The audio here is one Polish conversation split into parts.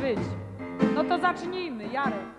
być. No to zacznijmy, Jarek.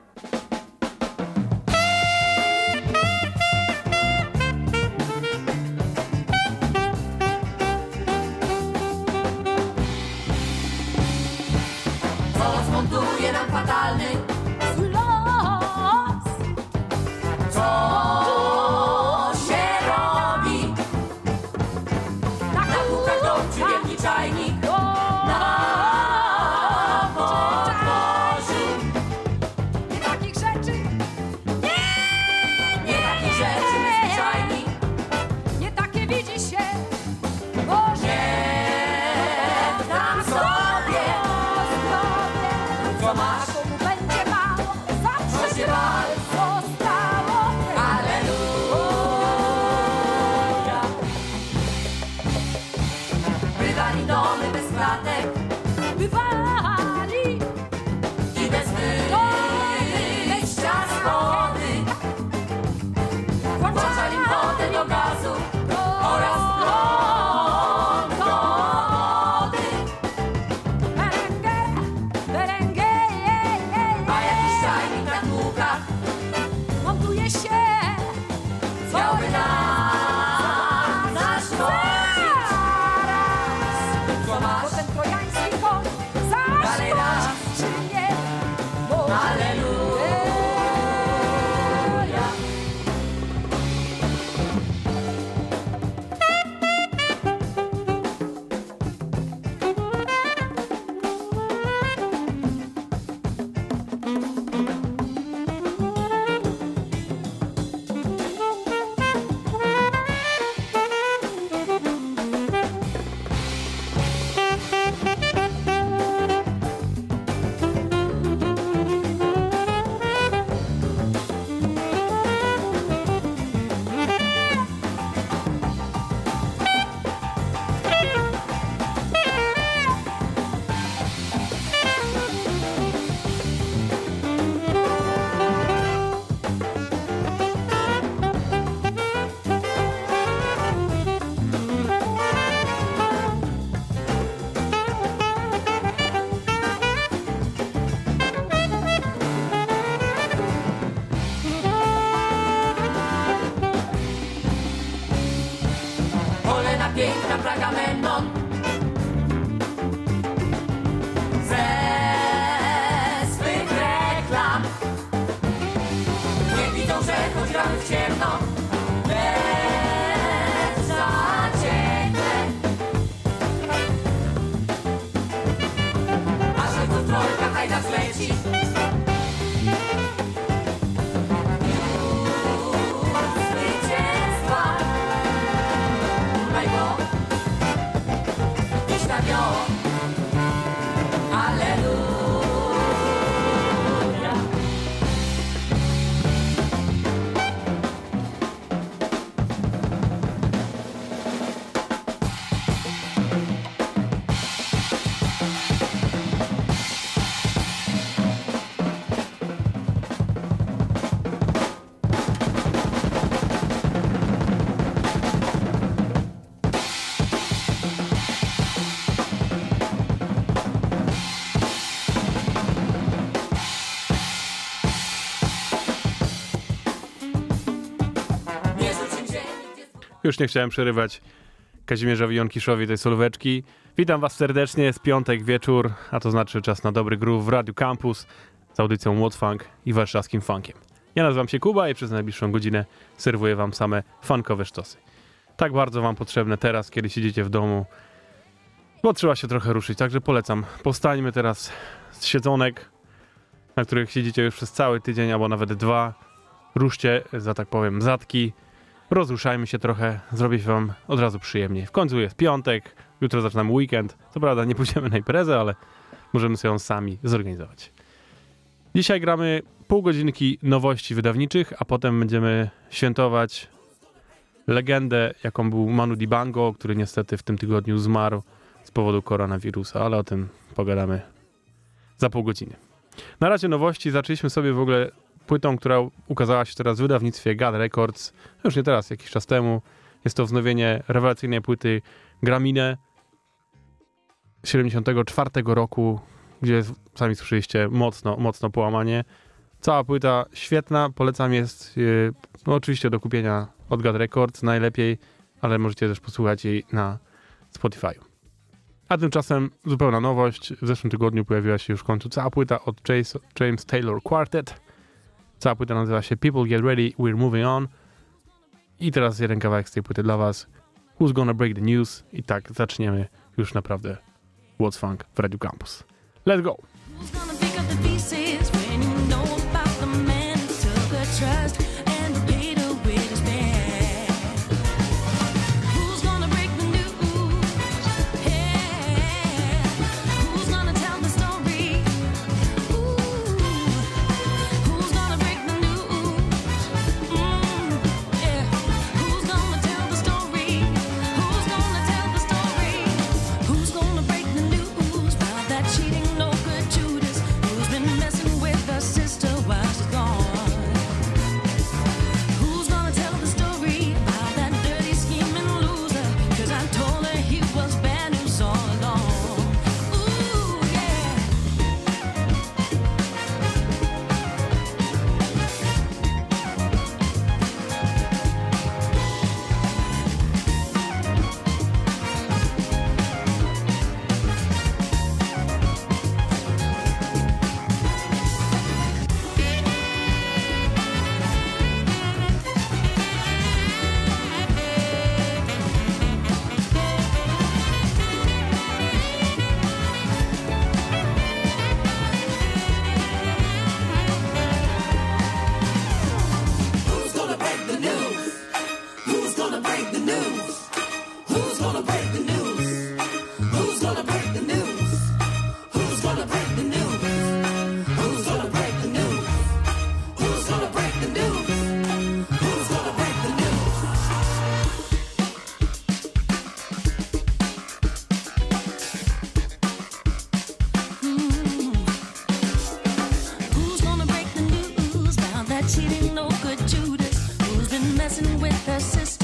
Już nie chciałem przerywać Kazimierzowi Jonkiszowi tej solóweczki. Witam Was serdecznie, jest piątek wieczór, a to znaczy czas na dobry groove w Radiu Campus z audycją Młot Funk i warszawskim funkiem. Ja nazywam się Kuba i przez najbliższą godzinę serwuję Wam same funkowe sztosy. Tak bardzo Wam potrzebne teraz, kiedy siedzicie w domu, bo trzeba się trochę ruszyć, także polecam. Powstańmy teraz z siedzonek, na których siedzicie już przez cały tydzień albo nawet dwa. Ruszcie, za tak powiem, zatki, rozruszajmy się trochę, zrobię wam od razu przyjemniej. W końcu jest piątek, jutro zaczynamy weekend. Co prawda nie pójdziemy na imprezę, ale możemy sobie ją sami zorganizować. Dzisiaj gramy pół godzinki nowości wydawniczych, a potem będziemy świętować legendę, jaką był Manu Dibango, który niestety w tym tygodniu zmarł z powodu koronawirusa, ale o tym pogadamy za pół godziny. Na razie nowości zaczęliśmy sobie w ogóle płytą, która ukazała się teraz w wydawnictwie God Records, już nie teraz, jakiś czas temu. Jest to wznowienie rewelacyjnej płyty Gramine 74 roku gdzie sami słyszeliście, mocno, mocno połamanie. Cała płyta świetna, polecam jest yy, no oczywiście do kupienia od God Records najlepiej, ale możecie też posłuchać jej na Spotify. A tymczasem zupełna nowość. W zeszłym tygodniu pojawiła się już w końcu cała płyta od James Taylor Quartet. Cała płyta nazywa się People Get Ready, We're Moving On. I teraz jeden kawałek z tej płyty dla was. Who's Gonna Break the News? I tak zaczniemy już naprawdę What's Funk w Radio Campus. Let's go! Cheating, no good Judas who's been messing with her sister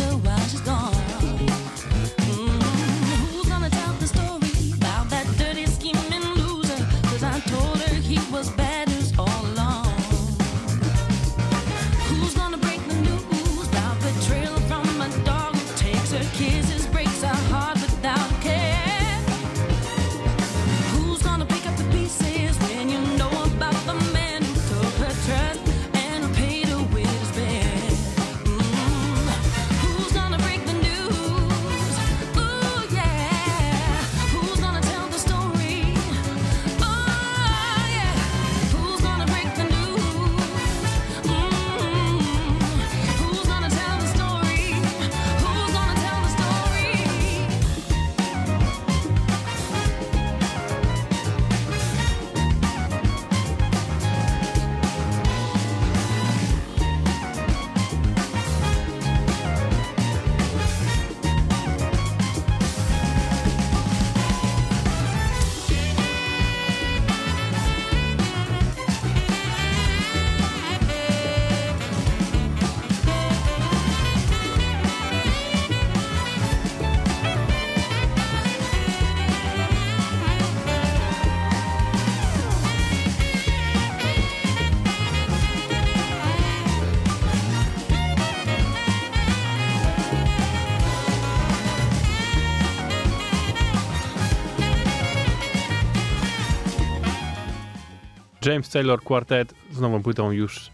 James Taylor Quartet z nową płytą już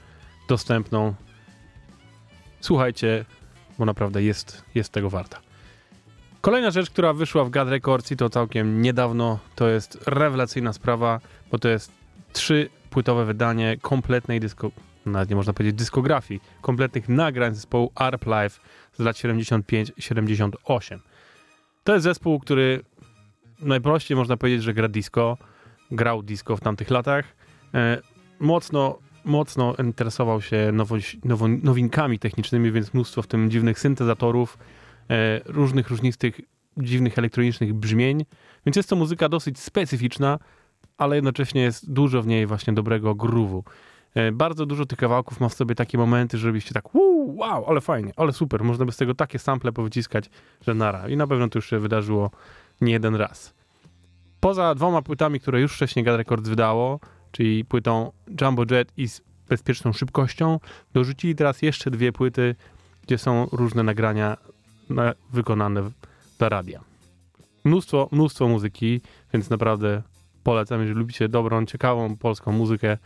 dostępną. Słuchajcie, bo naprawdę jest, jest tego warta. Kolejna rzecz, która wyszła w God Records i to całkiem niedawno, to jest rewelacyjna sprawa, bo to jest trzy płytowe wydanie kompletnej dysko, nawet nie można powiedzieć dyskografii, kompletnych nagrań zespołu Arp Live z lat 75-78. To jest zespół, który najprościej można powiedzieć, że gra disco, grał disco w tamtych latach. E, mocno, mocno interesował się nowość, nowo, nowinkami technicznymi, więc mnóstwo w tym dziwnych syntezatorów, e, różnych różnistych dziwnych elektronicznych brzmień. Więc jest to muzyka dosyć specyficzna, ale jednocześnie jest dużo w niej właśnie dobrego groove'u. E, bardzo dużo tych kawałków ma w sobie takie momenty, żebyście tak wow, wow, ale fajnie, ale super, można by z tego takie sample powyciskać, że nara. I na pewno to już się wydarzyło nie jeden raz. Poza dwoma płytami, które już wcześniej God Records wydało, czyli płytą Jumbo Jet i z bezpieczną szybkością, dorzucili teraz jeszcze dwie płyty, gdzie są różne nagrania na, wykonane dla radia. Mnóstwo, mnóstwo muzyki, więc naprawdę polecam, jeżeli lubicie dobrą, ciekawą polską muzykę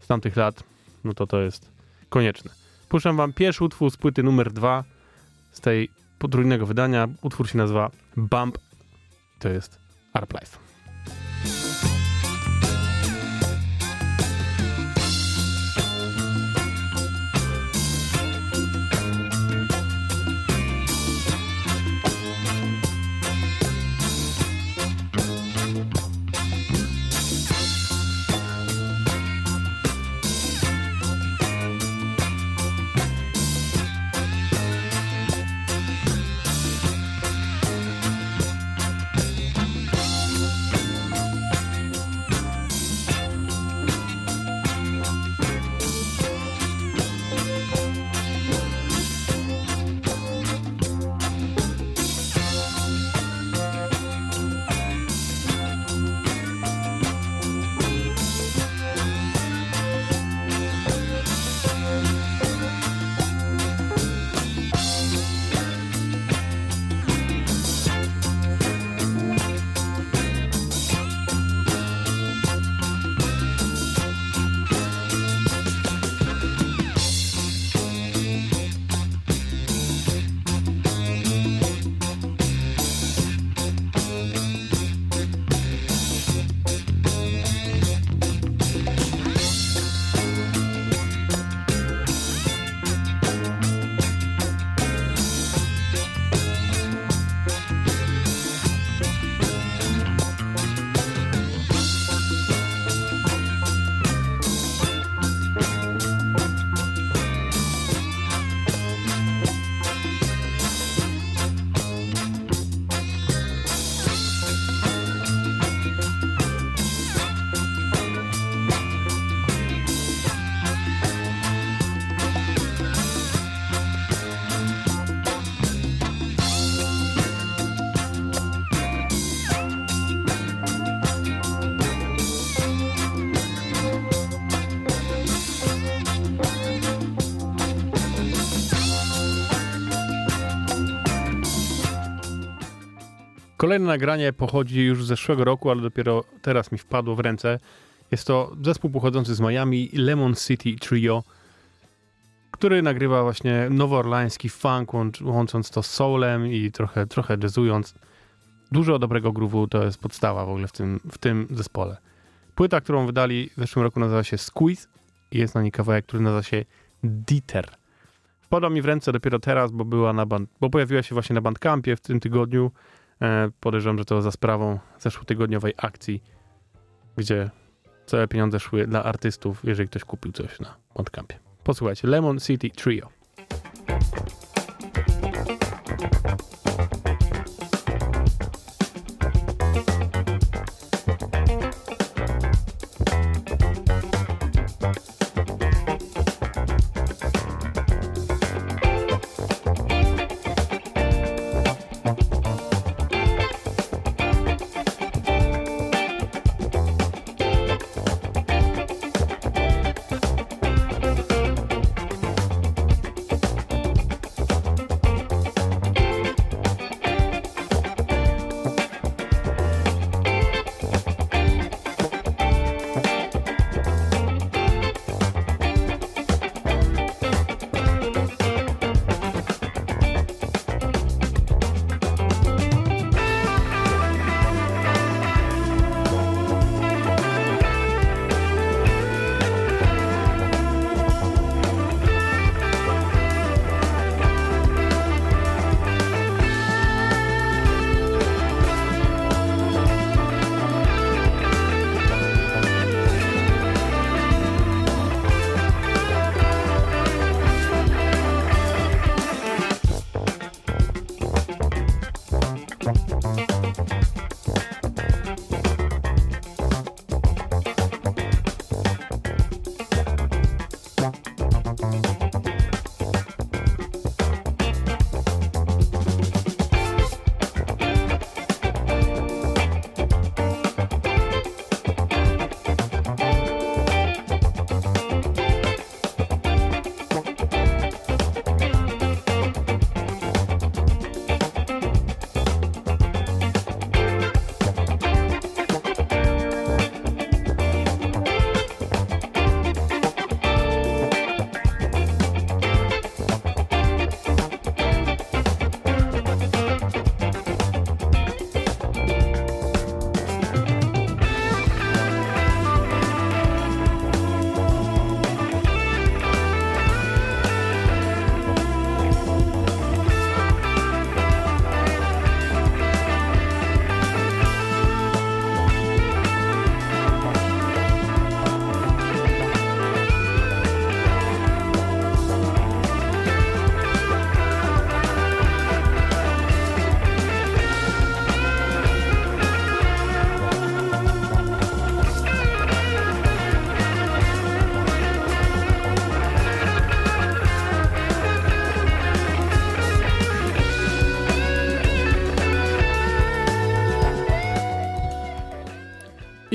z tamtych lat, no to to jest konieczne. Puszczam wam pierwszy utwór z płyty numer dwa z tej potrójnego wydania. Utwór się nazywa Bump. To jest Arp Life. Kolejne nagranie pochodzi już z zeszłego roku, ale dopiero teraz mi wpadło w ręce. Jest to zespół pochodzący z Miami, Lemon City Trio, który nagrywa właśnie nowoorlański funk, łącz, łącząc to z soulem i trochę, trochę jazzując. Dużo dobrego groove'u to jest podstawa w ogóle w tym, w tym zespole. Płyta, którą wydali w zeszłym roku nazywa się Squeeze i jest na niej kawałek, który nazywa się Dieter. Wpadła mi w ręce dopiero teraz, bo była na band, bo pojawiła się właśnie na Bandcampie w tym tygodniu. E, podejrzewam, że to za sprawą zeszłotygodniowej akcji, gdzie całe pieniądze szły dla artystów, jeżeli ktoś kupił coś na Bandcampie. Posłuchajcie, Lemon City Trio.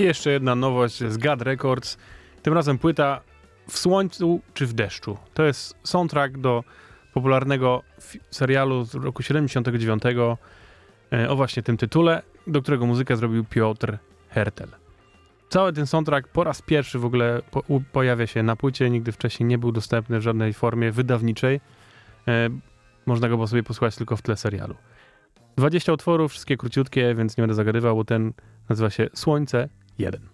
jeszcze jedna nowość z Gad Records. Tym razem płyta w słońcu czy w deszczu. To jest soundtrack do popularnego serialu z roku 79 e, o właśnie tym tytule, do którego muzykę zrobił Piotr Hertel. Cały ten soundtrack po raz pierwszy w ogóle po pojawia się na płycie, nigdy wcześniej nie był dostępny w żadnej formie wydawniczej. E, można go sobie posłuchać tylko w tle serialu. 20 utworów, wszystkie króciutkie, więc nie będę zagadywał, bo ten nazywa się Słońce Jeden.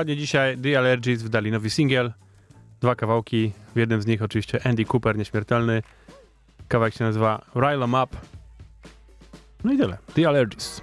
dokładnie dzisiaj The Allergies wydali nowy singiel. Dwa kawałki, w jednym z nich oczywiście Andy Cooper, nieśmiertelny. Kawałek się nazywa Ryle Up. No i tyle. The Allergies.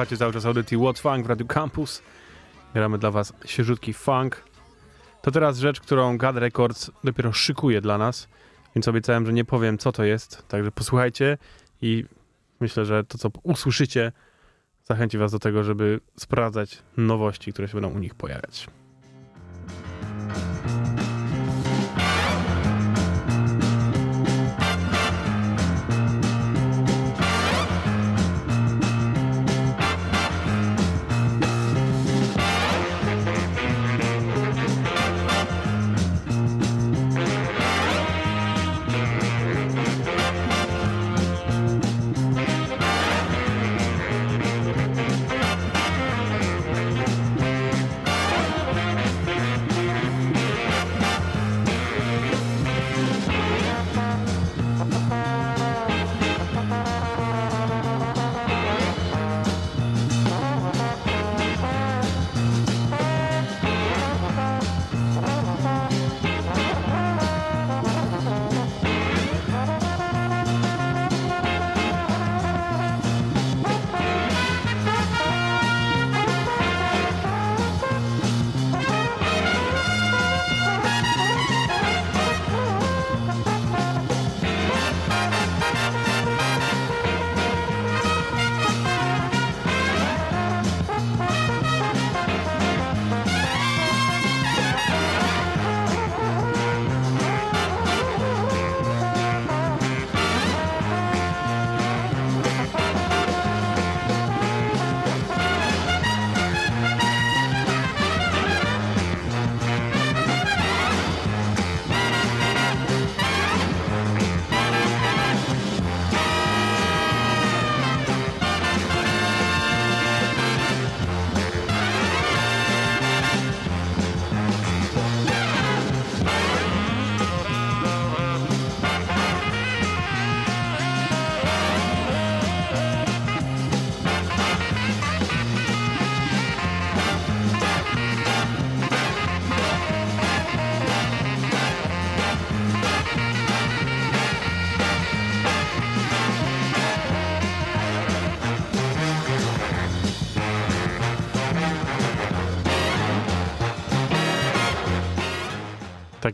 Słuchacie cały czas audycji What Funk w Radio Campus. Gramy dla was świeżutki funk. To teraz rzecz, którą God Records dopiero szykuje dla nas, więc obiecałem, że nie powiem co to jest, także posłuchajcie i myślę, że to co usłyszycie zachęci was do tego, żeby sprawdzać nowości, które się będą u nich pojawiać.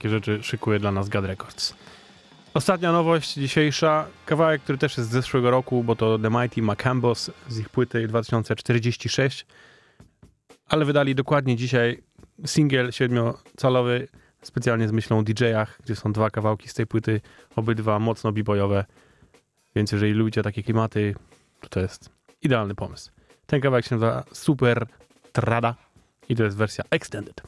Takie rzeczy szykuje dla nas God Records. Ostatnia nowość dzisiejsza, kawałek, który też jest z zeszłego roku, bo to The Mighty Macambos z ich płyty 2046, ale wydali dokładnie dzisiaj singiel siedmiocalowy, specjalnie z myślą o DJ-ach, gdzie są dwa kawałki z tej płyty, obydwa mocno b-boyowe, więc jeżeli lubicie takie klimaty, to to jest idealny pomysł. Ten kawałek się nazywa Super Trada i to jest wersja extended.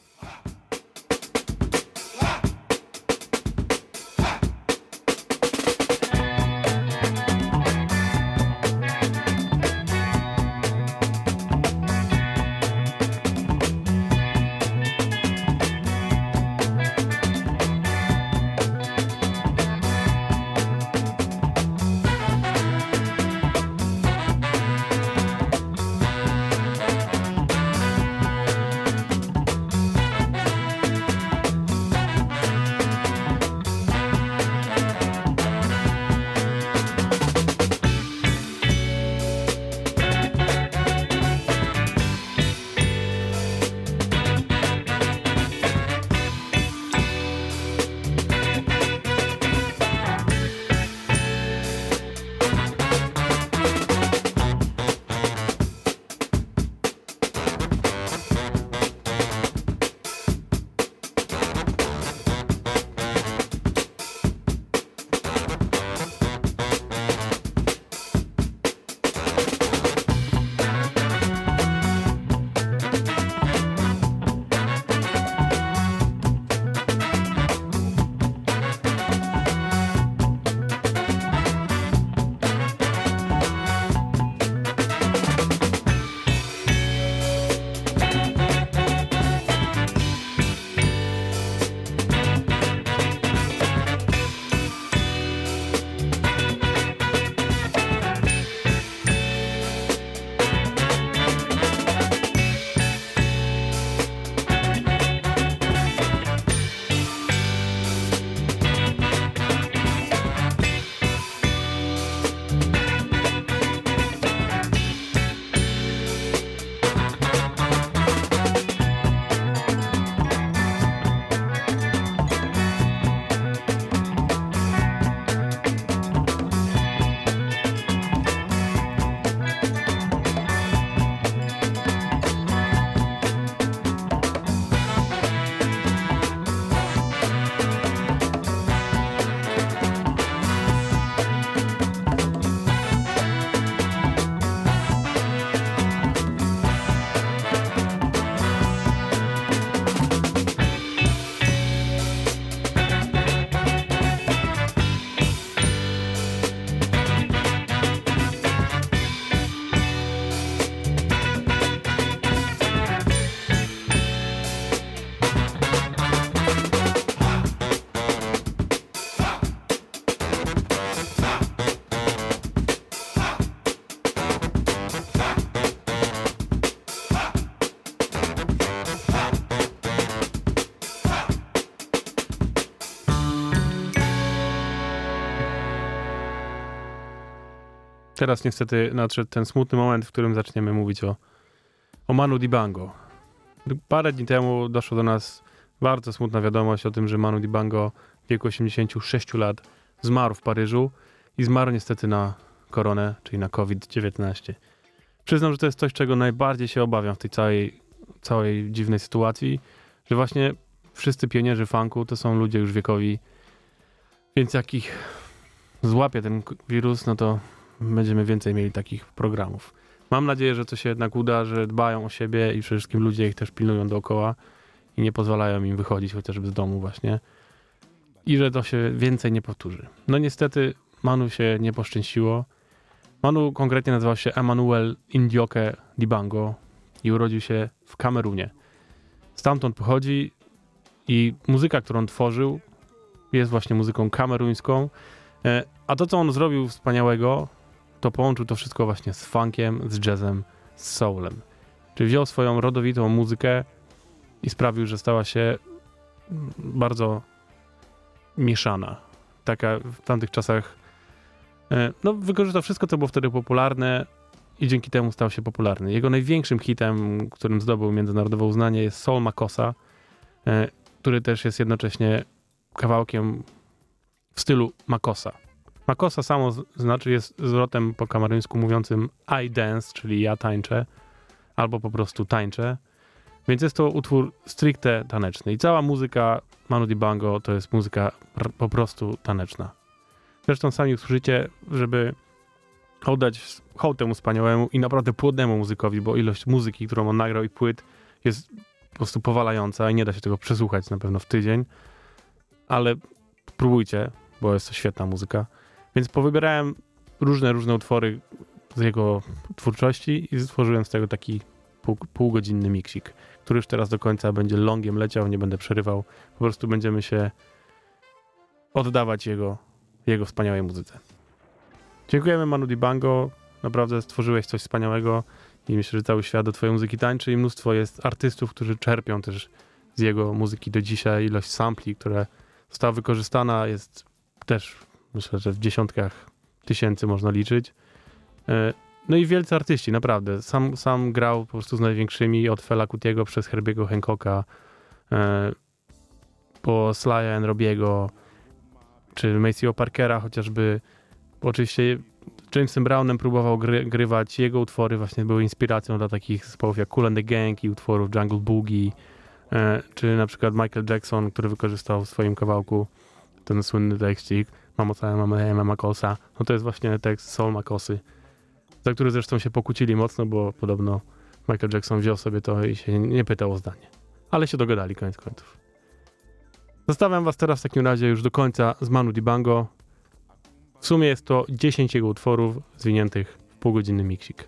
Teraz niestety nadszedł ten smutny moment, w którym zaczniemy mówić o, o Manu Dibango. Parę dni temu doszło do nas bardzo smutna wiadomość o tym, że Manu Dibango w wieku 86 lat zmarł w Paryżu i zmarł niestety na koronę, czyli na COVID-19. Przyznam, że to jest coś, czego najbardziej się obawiam w tej całej, całej dziwnej sytuacji, że właśnie wszyscy pionierzy funku to są ludzie już wiekowi, więc jak ich złapie ten wirus, no to będziemy więcej mieli takich programów. Mam nadzieję, że to się jednak uda, że dbają o siebie i przede wszystkim ludzie ich też pilnują dookoła i nie pozwalają im wychodzić chociażby z domu właśnie. I że to się więcej nie powtórzy. No niestety Manu się nie poszczęściło. Manu konkretnie nazywał się Emmanuel Indioke Dibango i urodził się w Kamerunie. Stamtąd pochodzi i muzyka, którą tworzył, jest właśnie muzyką kameruńską. E, A to, co on zrobił wspaniałego, to połączył to wszystko właśnie z funkiem, z jazzem, z soulem. Czyli wziął swoją rodowitą muzykę i sprawił, że stała się bardzo mieszana. Taka w tamtych czasach. e, No, wykorzystał wszystko, co było wtedy popularne i dzięki temu stał się popularny. Jego największym hitem, którym zdobył międzynarodowe uznanie, jest Soul Makosa, e, który też jest jednocześnie kawałkiem w stylu Makosa. Makosa samo znaczy jest zwrotem po kameruńsku mówiącym I dance, czyli ja tańczę, albo po prostu tańczę. Więc jest to utwór stricte taneczny. I cała muzyka Manu Dibango to jest muzyka po prostu taneczna. Zresztą sami usłyszycie, żeby oddać hołd temu wspaniałemu i naprawdę płodnemu muzykowi, bo ilość muzyki, którą on nagrał i płyt jest po prostu powalająca i nie da się tego przesłuchać na pewno w tydzień. Ale próbujcie, bo jest to świetna muzyka. Więc powybierałem różne, różne utwory z jego twórczości i stworzyłem z tego taki pół, półgodzinny miksik, który już teraz do końca będzie longiem leciał, nie będę przerywał. Po prostu będziemy się oddawać jego, jego wspaniałej muzyce. Dziękujemy Manu Dibango. Naprawdę stworzyłeś coś wspaniałego i myślę, że cały świat do twojej muzyki tańczy i mnóstwo jest artystów, którzy czerpią też z jego muzyki do dzisiaj. Ilość sampli, która została wykorzystana jest też myślę, że w dziesiątkach tysięcy można liczyć. E, No i wielcy artyści, naprawdę. Sam, sam grał po prostu z największymi, od Fela Kutiego przez Herbiego Hancocka, e, po Sly'a and Robiego, czy Maceo Parkera chociażby. Oczywiście Jamesem Brownem próbował gry, grywać. Jego utwory właśnie były inspiracją dla takich zespołów jak Cool and the Gang i utworów Jungle Boogie, e, czy na przykład Michael Jackson, który wykorzystał w swoim kawałku ten słynny tekstik Mamo całe mamy Mama Makosa. No to jest właśnie tekst Soul Makosy, za który zresztą się pokłócili mocno, bo podobno Michael Jackson wziął sobie to i się nie pytał o zdanie. Ale się dogadali koniec końców. Zostawiam was teraz w takim razie już do końca z Manu Dibango. W sumie jest to 10 jego utworów zwiniętych w półgodzinny miksik.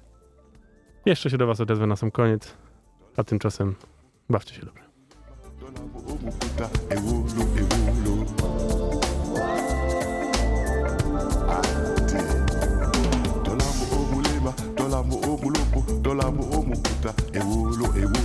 Jeszcze się do was odezwę na sam koniec, a tymczasem bawcie się dobrze. tolambo omokuta ewolo ewo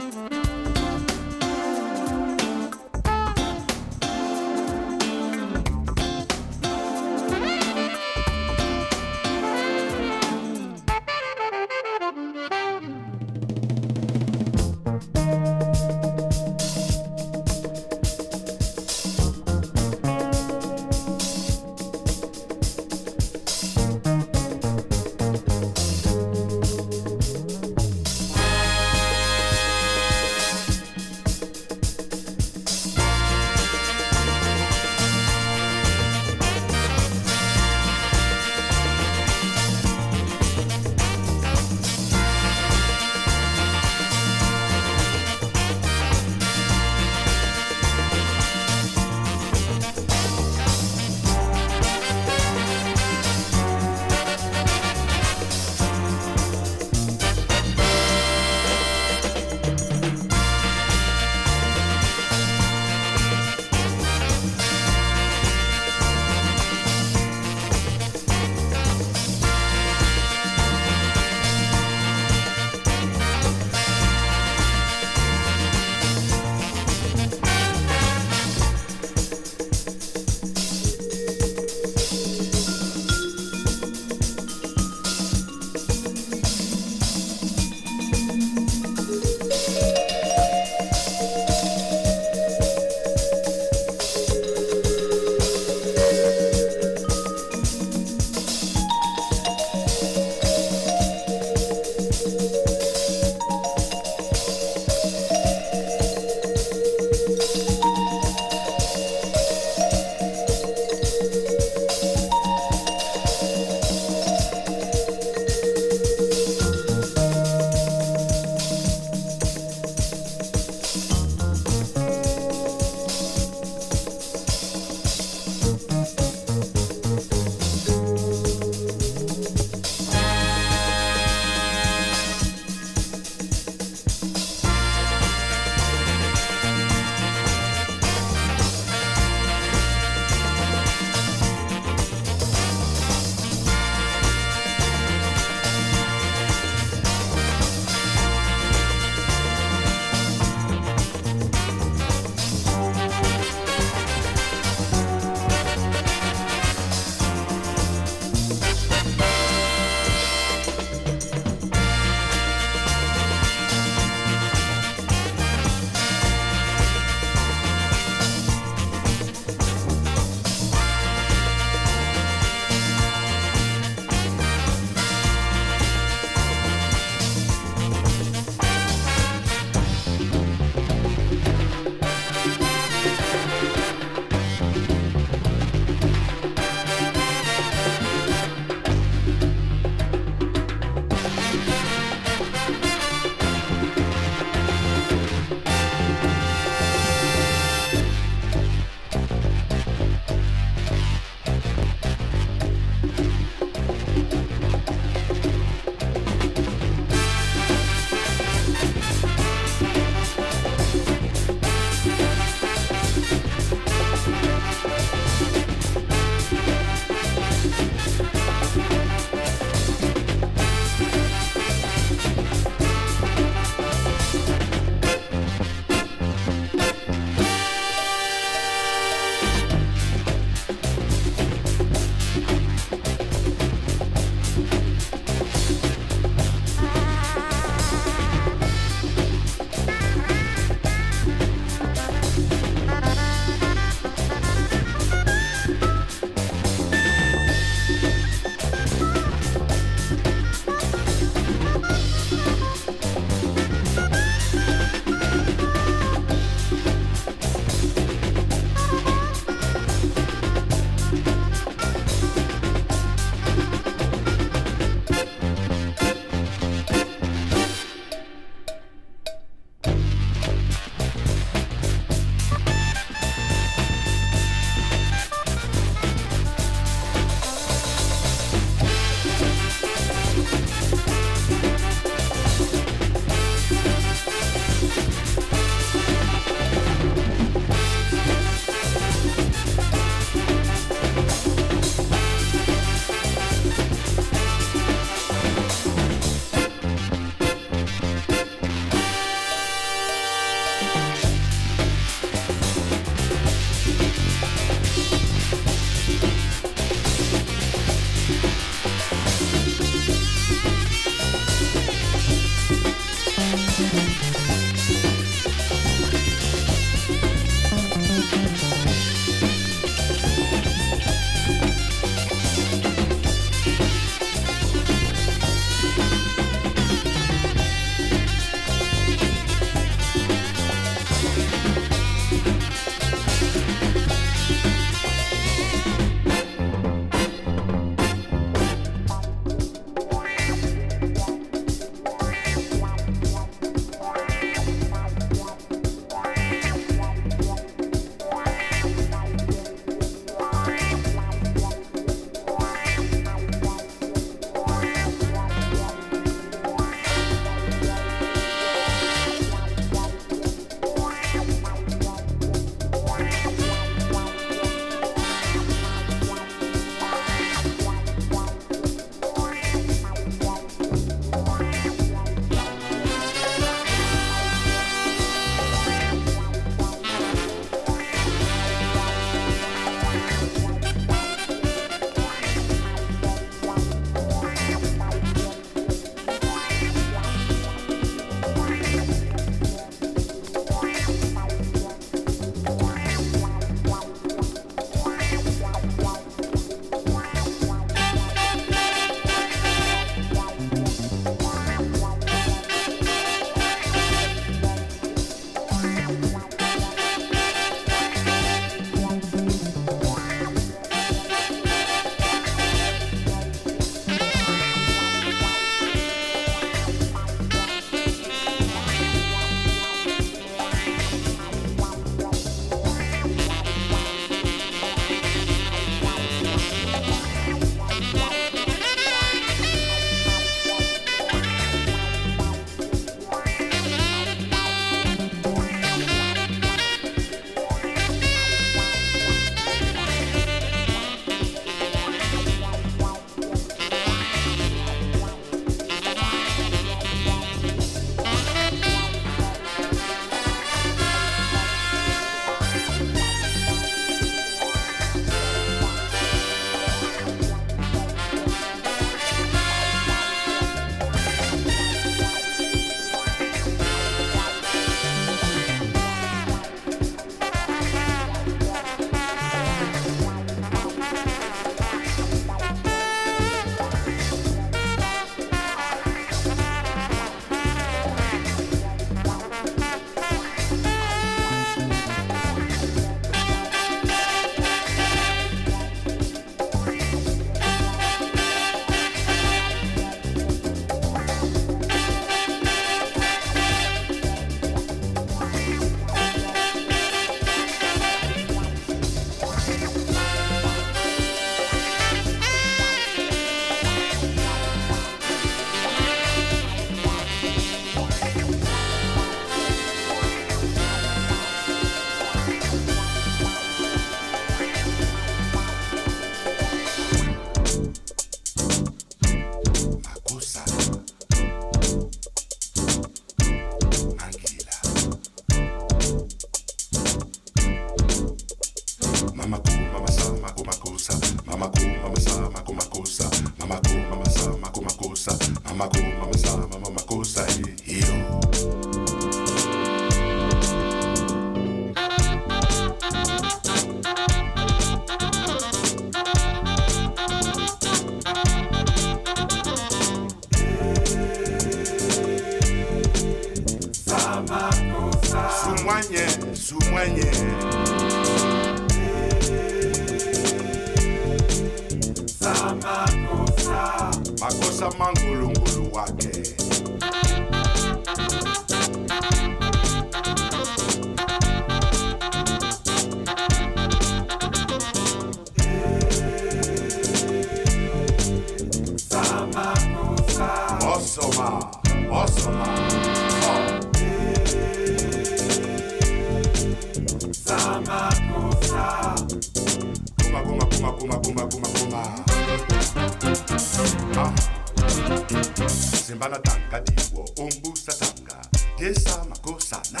Sibana tanga diwo ndiwo ombusatanga yesa makosana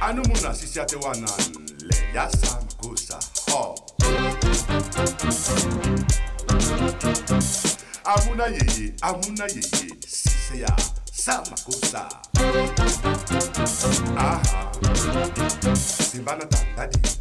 anumuna sisiatewanan le yasa makosa ho. Amuna yeye amuna yeye siseya samakosa aha. Simbanatanga ndiwo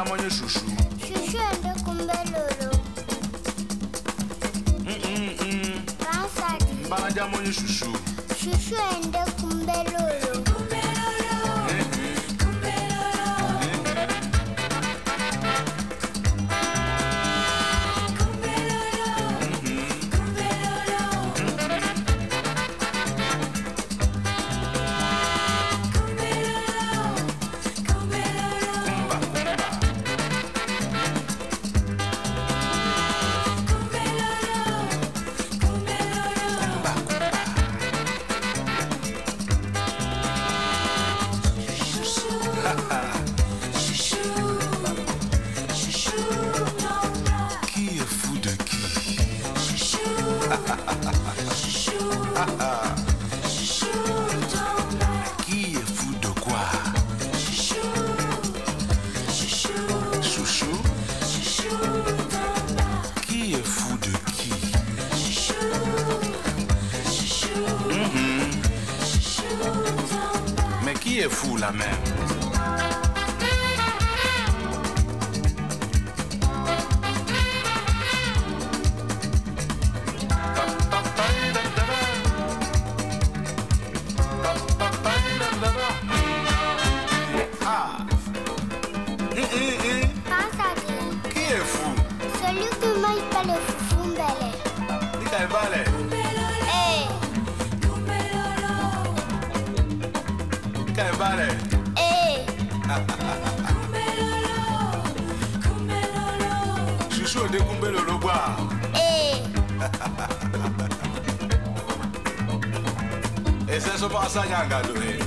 amonye shushu shushu ende kumbelolo bansadi mbala ndi amonye shushu shushu ende kumbelolo C'est Ese eso pasa ñanga, tú eh.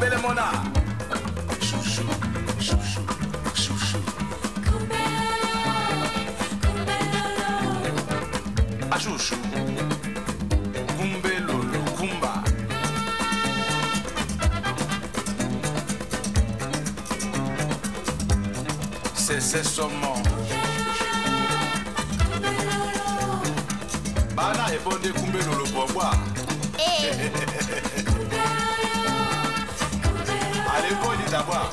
Belemona. Chouchou, chouchou, chouchou. Chouchou. Kumba. C'est ce moment. débordé Kumbelo le pourboire. Eh. Allez, bon, d'abord.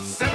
the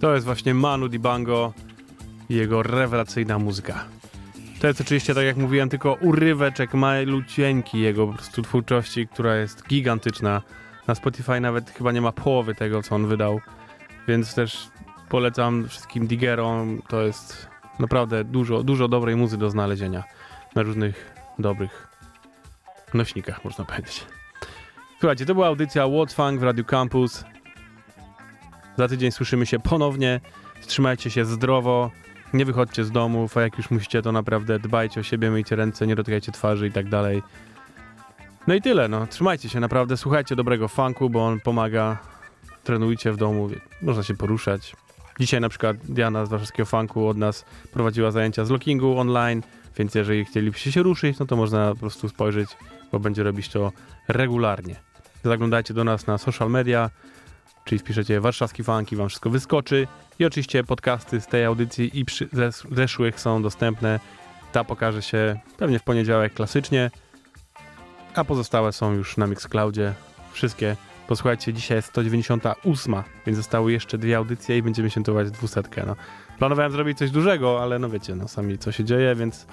To jest właśnie Manu Dibango i jego rewelacyjna muzyka. To jest oczywiście, tak jak mówiłem, tylko uryweczek malucieńki jego prostu twórczości, która jest gigantyczna. Na Spotify nawet chyba nie ma połowy tego, co on wydał, więc też polecam wszystkim diggerom. To jest naprawdę dużo, dużo dobrej muzy do znalezienia na różnych dobrych nośnikach, można powiedzieć. Słuchajcie, to była audycja What's Funk w Radio Campus. Za tydzień słyszymy się ponownie. Trzymajcie się zdrowo, nie wychodźcie z domów, a jak już musicie, to naprawdę dbajcie o siebie, myjcie ręce, nie dotykajcie twarzy i tak dalej. No i tyle, no. Trzymajcie się naprawdę, słuchajcie dobrego funku, bo on pomaga. Trenujcie w domu, można się poruszać. Dzisiaj na przykład Diana z warszawskiego funku od nas prowadziła zajęcia z lockingu online, więc jeżeli chcielibyście się ruszyć, no to można po prostu spojrzeć, bo będzie robić to regularnie. Zaglądajcie do nas na social media, czyli wpiszecie warszawski funk i wam wszystko wyskoczy. I oczywiście podcasty z tej audycji i przy, zeszłych są dostępne. Ta pokaże się pewnie w poniedziałek klasycznie, a pozostałe są już na Mixcloudzie. Wszystkie. Posłuchajcie, dzisiaj jest 198, więc zostały jeszcze dwie audycje i będziemy świętować 200. No. Planowałem zrobić coś dużego, ale no wiecie, no sami co się dzieje, więc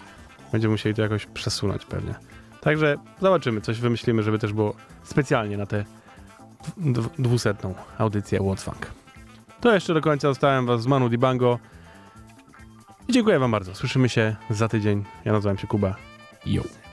będziemy musieli to jakoś przesunąć pewnie. Także zobaczymy, coś wymyślimy, żeby też było specjalnie na te 200 audycję Łotwang. To jeszcze do końca zostałem Was z Manu Dibango. I dziękuję Wam bardzo. Słyszymy się za tydzień. Ja nazywam się Kuba. Yo.